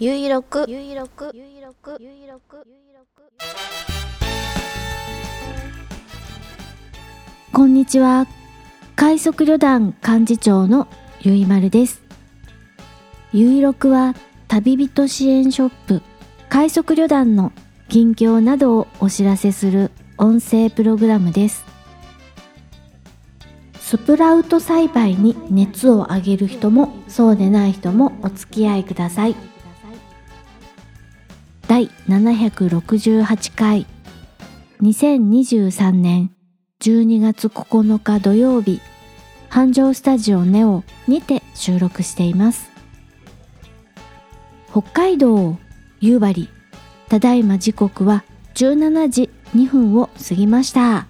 ゆいろくゆいろくゆいろくゆいろくゆいろくこんにちは。快速旅団幹事長のゆいまるです。ゆいろくは旅人支援ショップ。快速旅団の近況などをお知らせする音声プログラムです。スプラウト栽培に熱を上げる人もそうでない人もお付き合いください。第768回。2023年12月9日土曜日。繁盛スタジオネオにて収録しています。北海道夕張。ただいま時刻は17時2分を過ぎました。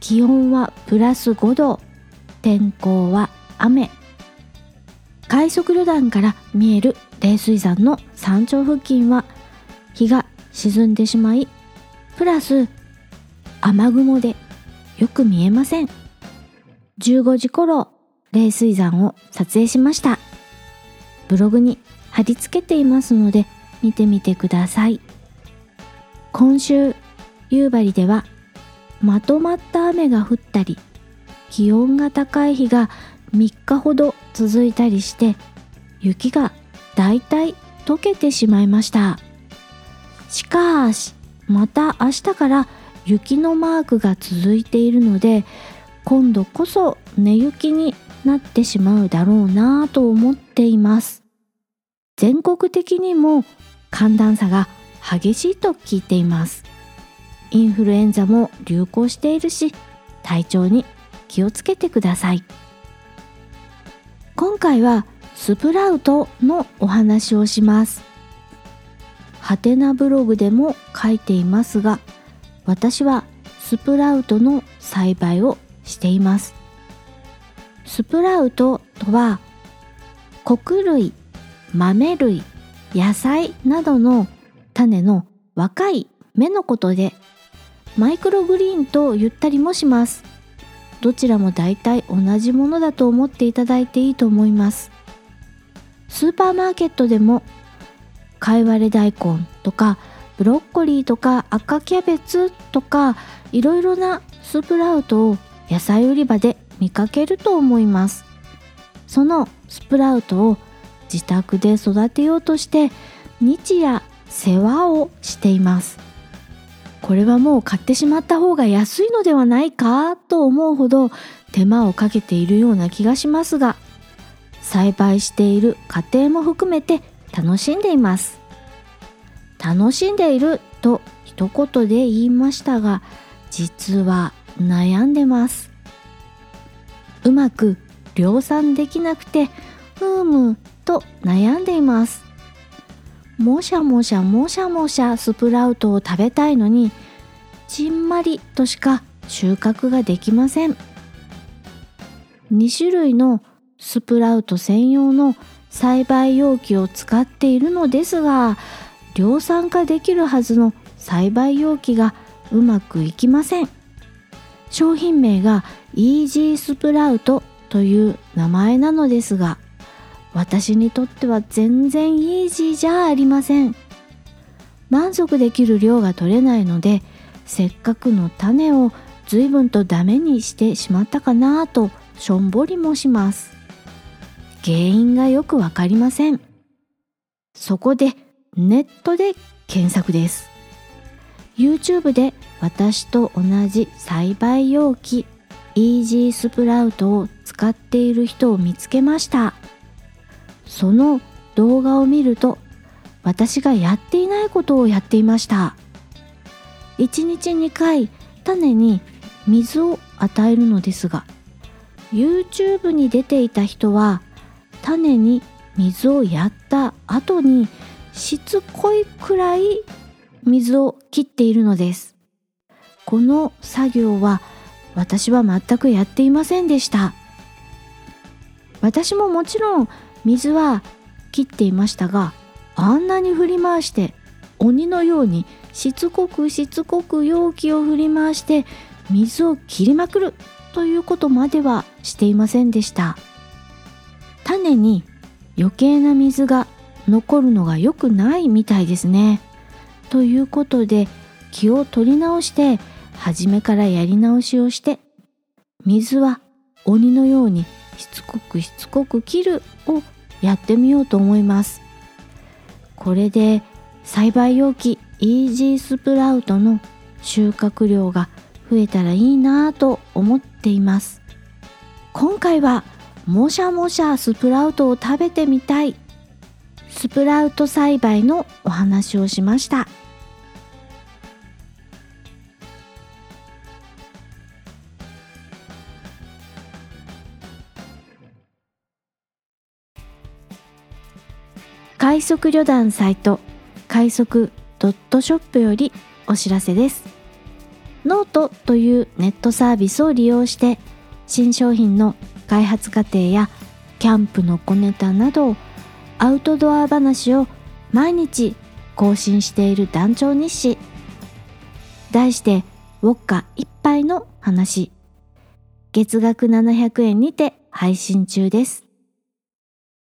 気温はプラス5度。天候は雨。快速旅団から見える冷水山の山頂付近は日が沈んでしまいプラス雨雲でよく見えません。15時頃冷水山を撮影しました。ブログに貼り付けていますので見てみてください。今週夕張ではまとまった雨が降ったり気温が高い日が3日ほど続いたりして雪がだいたい溶けてしまいました。しかしまた明日から雪のマークが続いているので今度こそ寝雪になってしまうだろうなぁと思っています。全国的にも寒暖差が激しいと聞いています。インフルエンザも流行しているし体調に気をつけてください。今回はスプラウトのお話をします。ハテナブログでも書いていますが私はスプラウトの栽培をしています。スプラウトとは穀類豆類野菜などの種の若い芽のことでマイクログリーンと言ったりもします。どちらも大体同じものだと思っていただいていいと思います。スーパーマーケットでもかいわれ大根とかブロッコリーとか赤キャベツとかいろいろなスプラウトを野菜売り場で見かけると思います。そのスプラウトを自宅で育てようとして日夜世話をしています。これはもう買ってしまった方が安いのではないかと思うほど手間をかけているような気がしますが栽培している家庭も含めて楽しんでいます。楽しんでいると一言で言いましたが実は悩んでます。うまく量産できなくてふーむと悩んでいます。もしゃもしゃもしゃもしゃスプラウトを食べたいのにちんまりとしか収穫ができません。2種類のスプラウト専用の栽培容器を使っているのですが量産化できるはずの栽培容器がうまくいきません。商品名がイージースプラウトという名前なのですが私にとっては全然イージーじゃありません。満足できる量が取れないのでせっかくの種を随分とダメにしてしまったかなとしょんぼりもします。原因がよくわかりません。そこでネットで検索です。YouTube で私と同じ栽培容器イージースプラウトを使っている人を見つけました。その動画を見ると私がやっていないことをやっていました。1日2回種に水を与えるのですが YouTube に出ていた人は種に水をやった後にしつこいくらい水を切っているのです。この作業は私は全くやっていませんでした。私ももちろん水は切っていましたがあんなに振り回して鬼のようにしつこくしつこく容器を振り回して水を切りまくるということまではしていませんでした。種に余計な水が残るのが良くないみたいですね。ということで気を取り直して初めからやり直しをして水は鬼のようにしつこくしつこく切るをやってみようと思います。これで栽培容器イージースプラウトの収穫量が増えたらいいなぁと思っています今回はもしゃもしゃスプラウトを食べてみたい。スプラウト栽培のお話をしました。快速旅団サイト快速ドットショップよりお知らせです。ノートというネットサービスを利用して新商品の開発過程やキャンプの小ネタなどアウトドア話を毎日更新している団長日誌。題してウォッカ一杯の話。月額700円にて配信中です。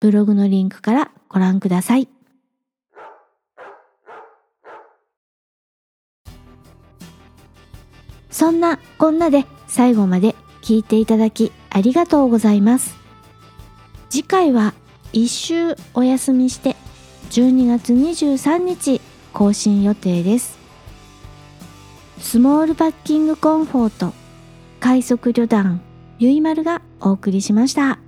ブログのリンクからご覧ください。そんなこんなで最後まで聞いていただきありがとうございます次回は一週お休みして12月23日更新予定ですスモールパッキングコンフォート快速旅団ゆいまるがお送りしました。